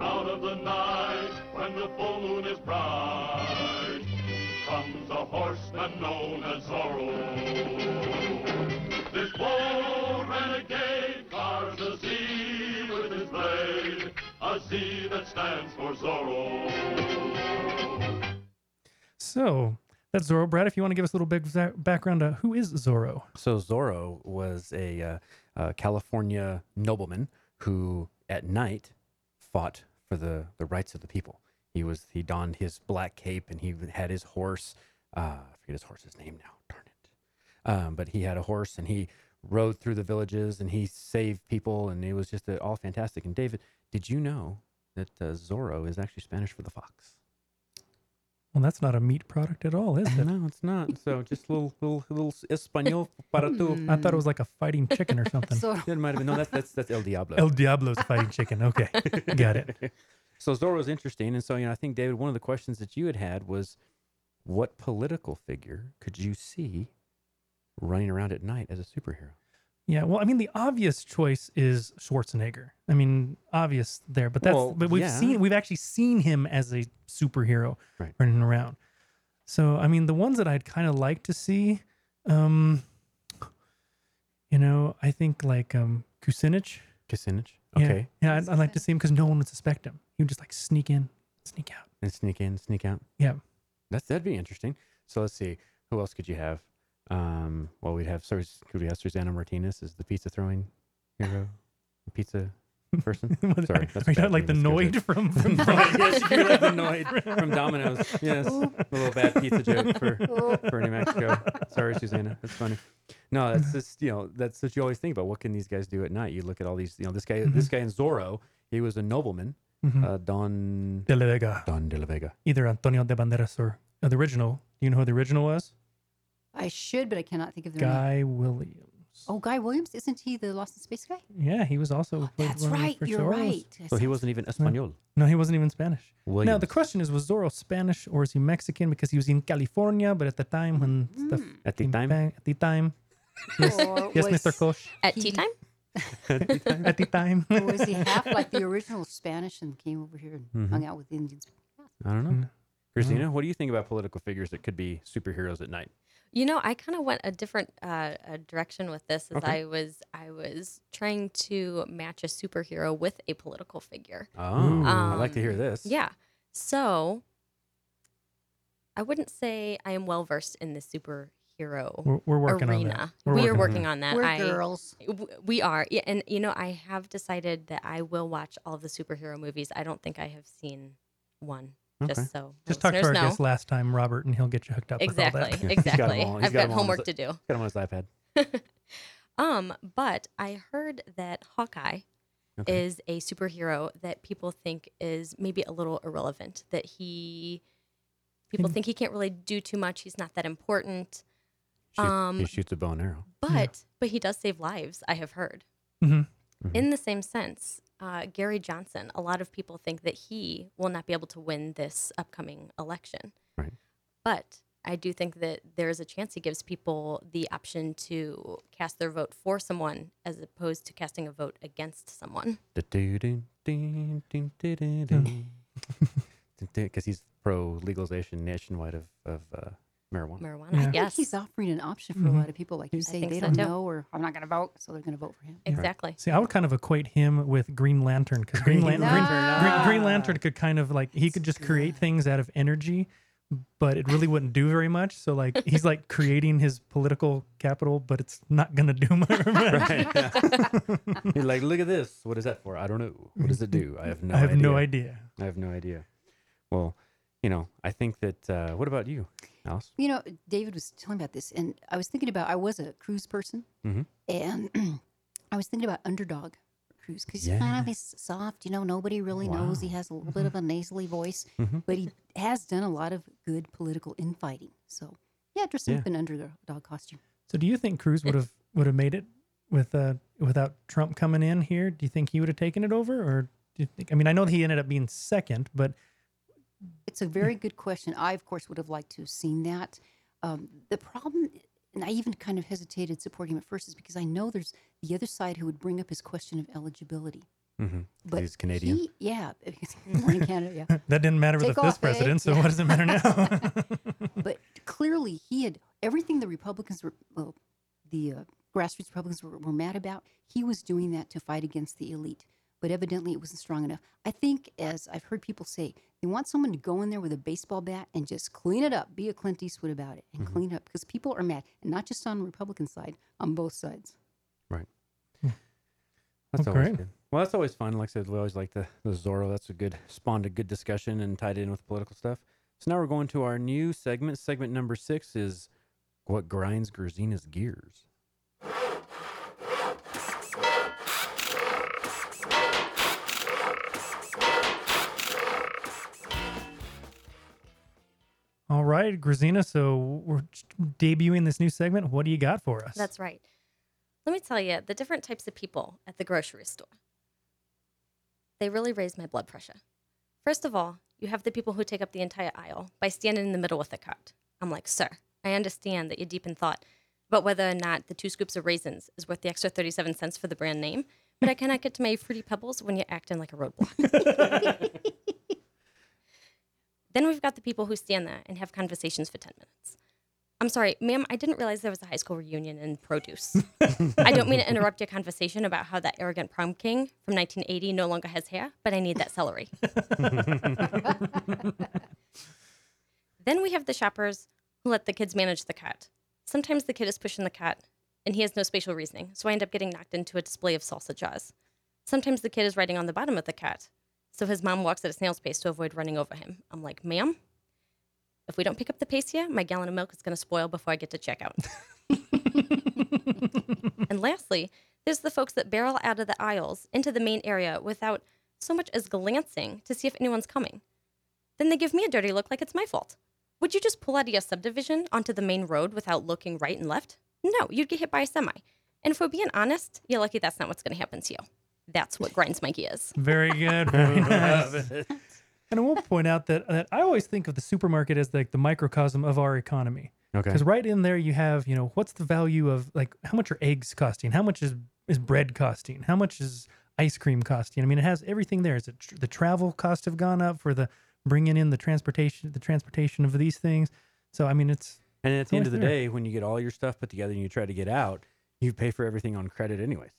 Out of the night, when the full moon is bright, comes a horseman known as Zorro. This bold renegade carves a Z with his blade, a Z that stands for Zorro. So that's Zorro. Brad, if you want to give us a little bit of za- background, uh, who is Zorro? So Zorro was a uh, uh, California nobleman who, at night, fought for the, the rights of the people. He was he donned his black cape and he had his horse. Uh, I forget his horse's name now. Darn it. Um, but he had a horse and he rode through the villages and he saved people and it was just uh, all fantastic. And David, did you know that uh, Zorro is actually Spanish for the fox? Well, that's not a meat product at all, is it? No, it's not. So just a little little little español para tu. Mm. I thought it was like a fighting chicken or something. So It might have been no. That's that's that's El Diablo. El Diablo's fighting chicken. Okay, got it. So Zorro's interesting, and so you know, I think David, one of the questions that you had had was, what political figure could you see running around at night as a superhero? Yeah, well, I mean, the obvious choice is Schwarzenegger. I mean, obvious there, but that's Well, but we've yeah. seen we've actually seen him as a superhero Right. running around. So, I mean, the ones that I'd kind of like to see, um, you know, I think like um, Kucinich. Kucinich. Yeah. Okay. Yeah, I'd, I'd like to see him because no one would suspect him. He would just like sneak in, sneak out. And sneak in, sneak out. Yeah. That's that'd be interesting. So let's see, who else could you have? Um, well, we'd have Sus- could we have Susana Martinez as the pizza throwing hero, pizza person? Sorry, that's you bad not like the Noid from, from Right, yes, like the Noid from Domino's. Yes, a little bad pizza joke for for New Mexico. Sorry, Susana, that's funny. No, that's just you know that's what you always think about. What can these guys do at night? You look at all these, you know, this guy, this guy in Zorro, he was a nobleman, Mhm. uh, Don De La Vega. Don de la Vega. Either Antonio de Banderas or uh, the original. Do you know who the original was? I should, but I cannot think of their name. Guy Williams. Oh, Guy Williams, isn't he the Lost in Space guy? Yeah, he was also. played That's one of the right. first You're Zorros. right. So he wasn't even Espanol. No, he wasn't even Spanish. Now Williams. the question is, was Zorro Spanish or is he Mexican? Because he was in California, but at the time when stuff At the came time? bang- at the time, yes, Or yes, was- Mr. Kosh, At tea time? at the time. Or was he half like the original Spanish and came over here and Mhm. hung out with Indians? I don't know. Mm. Christina, what do you think about political figures that could be superheroes at night? You know, I kind of went a different uh, a direction with this as Okay. I was I was trying to match a superhero with a political figure. Oh, I like to hear Um, this. Yeah. So I wouldn't say I am well versed in the superhero We're, we're working arena. on that. We're we are on working that. on that. We're I, girls. w- We are. Yeah, and you know, I have decided that I will watch all of the superhero movies. I don't think I have seen one. Okay. Just so Just talk to our listeners know. guest last time, Robert, and he'll get you hooked up Exactly. with all that. He's got 'em Exactly. all- he's I've got got 'em all on homework his- to do. Got him on his iPad. Um, but I heard that Hawkeye Okay. is a superhero that people think is maybe a little irrelevant. That he people think he can't really do too much. He's not that important. Shoot- um, he shoots a bow and arrow. But but he does save lives. I have heard. hmm In the same sense, uh, Gary Johnson. A lot of people think that he will not be able to win this upcoming election. Right. But I do think that there is a chance he gives people the option to cast their vote for someone as opposed to casting a vote against someone. Because he's pro legalization nationwide of, of uh, marijuana. Marijuana, Yeah. I think yes. he's offering an option for Mhm. a lot of people. Like you say, they so don't too. know or I'm not going to vote, so they're going to vote for him. Exactly. See, I would kind of equate him with Green Lantern because Green, Lan- Green Green, Lantern, Green, Green. Lantern could kind of like he could just create things out of energy, but it really wouldn't do very much. So like he's like creating his political capital, but it's not gonna do much. Right. yeah. He's like, look at this. What is that for? I don't know. What does it do? I have no I have idea. no idea. I have no idea. Well, you know, I think that. Uh, what about you, Alice? You know, David was telling about this, and I was thinking about I was a Cruz person, Mhm. and I was thinking about underdog Cruz because he kind of Yeah. is soft. You know, nobody really knows. He has a little bit of a nasally voice, Mhm. but he has done a lot of good political infighting. So yeah, dress him Yeah. up in underdog costume. So do you think Cruz would have would have made it with uh without Trump coming in here? Do you think he would have taken it over, or do you think? I mean, I know he ended up being second, but It's a very good question. I, of course, would have liked to have seen that. Um, the problem, and I even kind of hesitated supporting him at first, is because I know there's the other side who would bring up his question of eligibility. Mm-hmm. But He's Canadian. He, yeah, he's born in Canada. Yeah, that didn't matter with Take the fifth off, eh? president. So Yeah. what does it matter now? but clearly he had everything the Republicans were, well, the uh, grassroots Republicans were, were mad about. He was doing that to fight against the elite. But evidently it wasn't strong enough. I think, as I've heard people say, they want someone to go in there with a baseball bat and just clean it up, be a Clint Eastwood about it, and Mm-hmm. clean up because people are mad, and not just on the Republican side, on both sides. Right. Hmm. That's Well, always great. good. Well, that's always fun. Like I said, we always like the, the Zorro. That's a good spawned a good discussion and tied in with political stuff. So now we're going to our new segment. Segment number six is what grinds Grzina's gears? All right, Grazina. So we're debuting this new segment. What do you got for us? That's right. Let me tell you the different types of people at the grocery store. They really raise my blood pressure. First of all, you have the people who take up the entire aisle by standing in the middle with the cart. I'm like, sir, I understand that you're deep in thought about whether or not the two scoops of raisins is worth the extra 37 cents for the brand name, but I cannot get to my fruity pebbles when you're acting like a roadblock. then we've got the people who stand there and have conversations for 10 minutes. I'm sorry, ma'am, I didn't realize there was a high school reunion in produce. I don't mean to interrupt your conversation about how that arrogant prom king from 1980 no longer has hair, but I need that celery. then we have the shoppers who let the kids manage the cart. Sometimes the kid is pushing the cart and he has no spatial reasoning, so I end up getting knocked into a display of salsa jaws. Sometimes the kid is riding on the bottom of the cart, so his mom walks at a snail's pace to avoid running over him. I'm like, ma'am, if we don't pick up the pace here, my gallon of milk is going to spoil before I get to checkout. and lastly, there's the folks that barrel out of the aisles into the main area without so much as glancing to see if anyone's coming. Then they give me a dirty look like it's my fault. Would you just pull out of your subdivision onto the main road without looking right and left? No, you'd get hit by a semi. And if we're being honest, you're lucky that's not what's going to happen to you. That's what grinds my gears. Very good. Very nice. And I will point out that, that I always think of the supermarket as like the microcosm of our economy. Okay. Because right in there you have, you know, what's the value of like how much are eggs costing? How much is is bread costing? How much is ice cream costing? I mean, it has everything there. Is it tr- the travel cost have gone up for the bringing in the transportation, the transportation of these things? So I mean, it's And at it's the end of the there. day, when you get all your stuff put together and you try to get out, you pay for everything on credit anyways.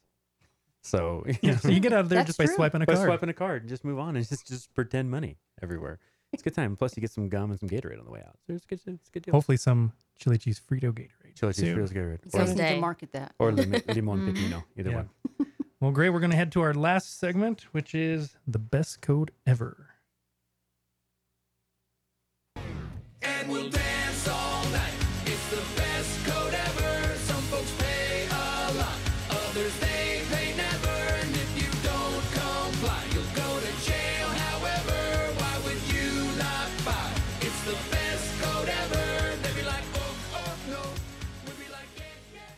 So Yeah, so you get out of there That's just by true. swiping a by card. swiping a card and just move on and just just pretend money everywhere. It's a good time. Plus, you get some gum and some Gatorade on the way out. So it's a good, it's a good deal. Hopefully, some chili cheese Frito Gatorade. Chili cheese soon. feels Gatorade. You guys Or, need to Someday. market that. or lim- limon mm. pepino, either Yeah. one. Well, great. We're going to head to our last segment, which is the best code ever. And we'll dance all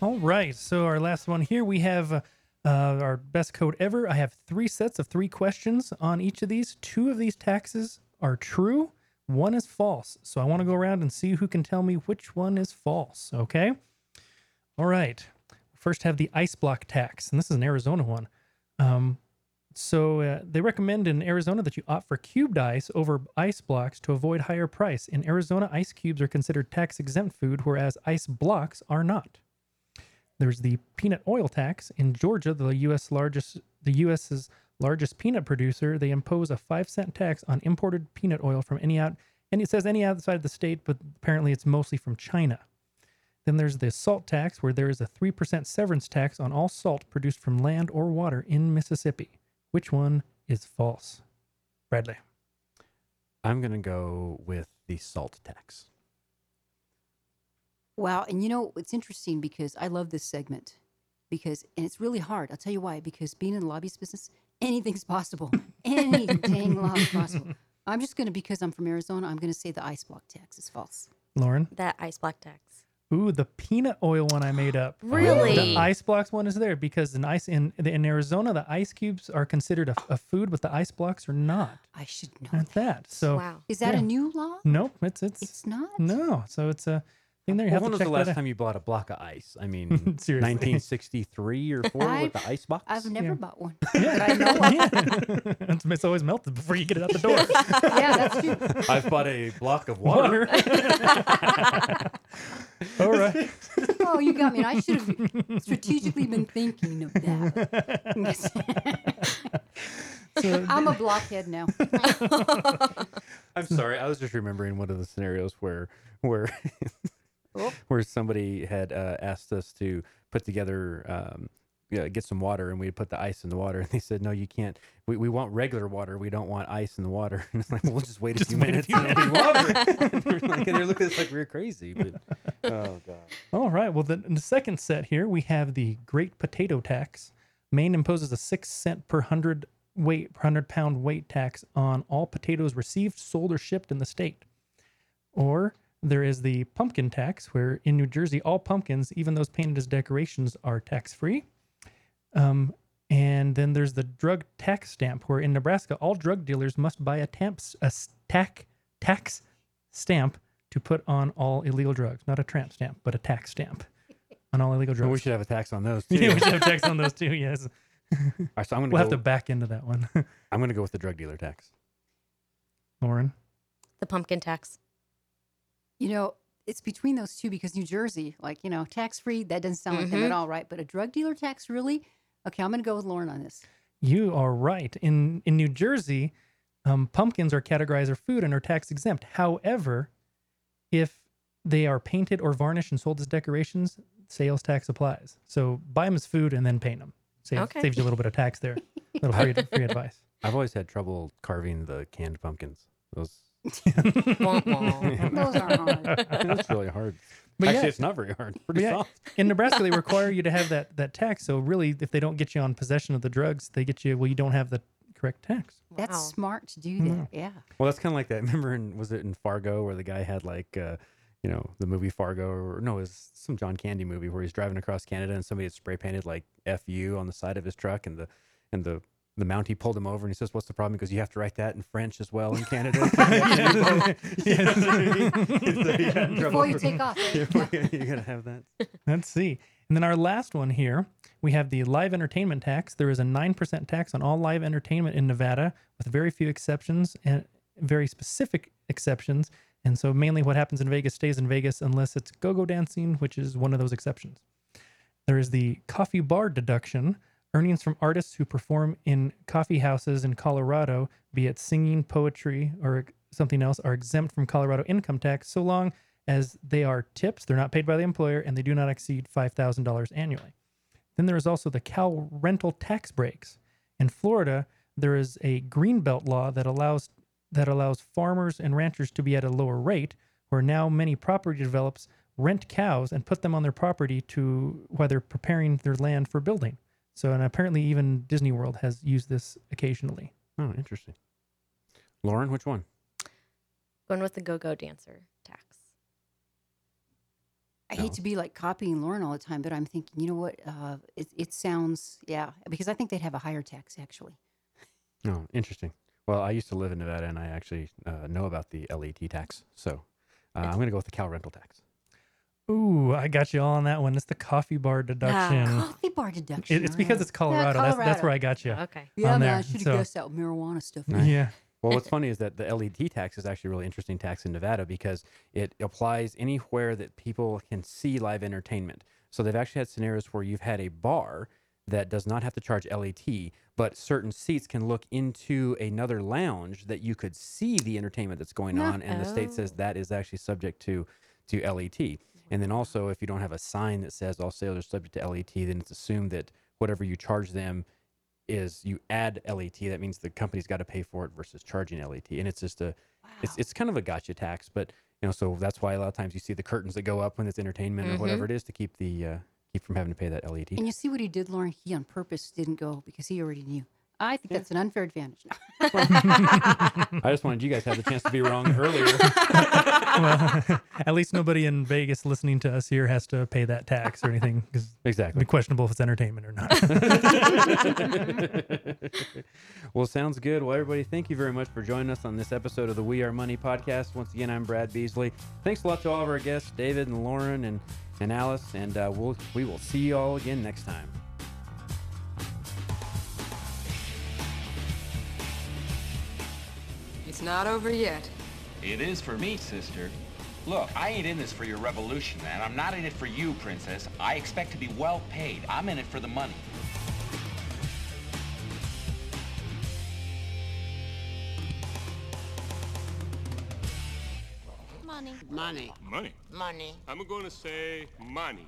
All right. So our last one here, we have uh, uh, our best code ever. I have three sets of three questions on each of these. Two of these taxes are true. One is false. So I want to go around and see who can tell me which one is false. Okay. All right. First, have the ice block tax, and this is an Arizona one. Um, so uh, they recommend in Arizona that you opt for cubed ice over ice blocks to avoid higher price. In Arizona, ice cubes are considered tax exempt food, whereas ice blocks are not. There's the peanut oil tax in Georgia, the U.S. largest, the U.S.'s largest peanut producer. They impose a five cent tax on imported peanut oil from any out, and it says any outside of the state, but apparently it's mostly from China. Then there's the salt tax, where there is a three percent severance tax on all salt produced from land or water in Mississippi. Which one is false? Bradley. I'm gonna go with the salt tax. Wow. And you know, it's interesting because I love this segment because, and it's really hard. I'll tell you why. Because being in the lobbyist business, anything's possible. Any dang law is possible. I'm just going to, because I'm from Arizona, I'm going to say the ice block tax is false. Lauren. That ice block tax. Ooh, the peanut oil one I made up. Really? The ice blocks one is there because in ice in in Arizona the ice cubes are considered a, a food, but the ice blocks are not. I should know. At that. So wow. Is that yeah. a new law? Nope, it's it's It's not? no. So it's a thing there. You Well, when to was the last time you bought a block of ice? I mean, Seriously. 1963 or four with the ice box. I've never Yeah. bought one. Yeah. I know of. it's, it's always melted before you get it out the door. yeah, that's true. I've bought a block of water. All right. Oh, you got me. I should have strategically been thinking of that. So, I'm a blockhead now. I'm sorry. I was just remembering one of the scenarios where where where somebody had uh, asked us to put together um, yeah, get some water and we put the ice in the water and they said no you can't we, we want regular water we don't want ice in the water and it's like well, we'll just wait a Just few wait a minutes few and add water and they're, like, and they're looking at us like we're crazy but oh god. All right. Well, then in the second set here, we have the Great Potato Tax. Maine imposes a six cent per hundred weight per hundred pound weight tax on all potatoes received, sold, or shipped in the state. Or there is the pumpkin tax, where in New Jersey, all pumpkins, even those painted as decorations, are tax free. Um, and then there's the drug tax stamp, where in Nebraska, all drug dealers must buy a, tamps, a s- tac, tax stamp to put on all illegal drugs. Not a tramp stamp, but a tax stamp on all illegal drugs. Well, we should have a tax on those too. yeah, we should have tax on those too. Yes, All right, so I'm gonna we'll have to back into that one. I'm gonna go with the drug dealer tax. Lauren, The pumpkin tax. You know, it's between those two because New Jersey, like, you know, tax free, that doesn't sound like them at Mhm. all, right? But a drug dealer tax, really? Okay, I'm going to go with Lauren on this. you are right. In in New Jersey, um, pumpkins are categorized as food and are tax exempt. However, if they are painted or varnished and sold as decorations, sales tax applies. So buy them as food and then paint them. Save, Okay. Saves you a little bit of tax there. little free, free advice. I've always had trouble carving the canned pumpkins. Those Womp womp. Those are hard. that's really hard. But Actually, yeah. it's not very hard. Pretty yeah, soft. in Nebraska, they require you to have that that tax. So really, if they don't get you on possession of the drugs, they get you. Well, you don't have the correct tax. That's Wow. smart to do that. Yeah. Well, that's kind of like that. Remember, in, was it in Fargo where the guy had like, uh, you know, the movie Fargo, or no, it was some John Candy movie where he's driving across Canada and somebody had spray painted like "fu" on the side of his truck, and the and the the Mountie pulled him over and he says, "What's the problem?" Because you have to write that in French as well in Canada. Before you take off. you gotta have that. Let's see. And then our last one here, we have the live entertainment tax. There is a 9% tax on all live entertainment in Nevada with very few exceptions and very specific exceptions. And so mainly what happens in Vegas stays in Vegas unless it's go-go dancing, which is one of those exceptions. There is the coffee bar deduction. Earnings from artists who perform in coffee houses in Colorado, be it singing, poetry, or something else, are exempt from Colorado income tax so long as they are tips, they're not paid by the employer, and they do not exceed $5,000 annually. Then there is also the Cal rental tax breaks. In Florida, there is a greenbelt law that allows that allows farmers and ranchers to be at a lower rate, where now many property develops rent cows and put them on their property to while they're preparing their land for building. So, and apparently even Disney World has used this occasionally. Oh, interesting. Lauren, which one? Going with the go-go dancer tax. I hate to be like copying Lauren all the time, but I'm thinking, you know what? Uh, it, it sounds, yeah, because I think they'd have a higher tax actually. Oh, interesting. Well, I used to live in Nevada, and I actually uh, know about the LET tax. So uh, I'm going to go with the Cal rental tax. Ooh, I got you all on that one. It's the coffee bar deduction. Ah, coffee bar deduction. It- it's because it's Colorado. That's that's where I got you. Okay. Yeah, on man, there. I should have So- guessed that marijuana stuff. Yeah. Well, what's funny is that the LET tax is actually a really interesting tax in Nevada because it applies anywhere that people can see live entertainment. So they've actually had scenarios where you've had a bar that does not have to charge LET, but certain seats can look into another lounge that you could see the entertainment that's going No. on, and the state says oh. that is actually subject to to LET. And then also, if you don't have a sign that says all sales are subject to LET, then it's assumed that whatever you charge them is you add LET. That means the company's got to pay for it versus charging LET, and it's just a, it's it's kind of a gotcha tax. But you know, so that's why a lot of times you see the curtains that go up when it's entertainment or whatever it is to keep the uh, keep from having to pay that LET. And you see what he did, Lauren? He on purpose didn't go because he already knew. I think that's an unfair advantage. I just wanted you guys to have the chance to be wrong earlier. well, at least nobody in Vegas listening to us here has to pay that tax or anything because it'd exactly. be questionable if it's entertainment or not. well, sounds good. Well, everybody, thank you very much for joining us on this episode of the We Are Money podcast. Once again, I'm Brad Beasley. Thanks a lot to all of our guests, David and Lauren and, and Alice, and uh, we'll, we will see you all again next time. It's not over yet. It is for me, sister. Look, I ain't in this for your revolution, and I'm not in it for you, princess. I expect to be well paid. I'm in it for the money. Money. Money. Money. Money. I'm going to say money.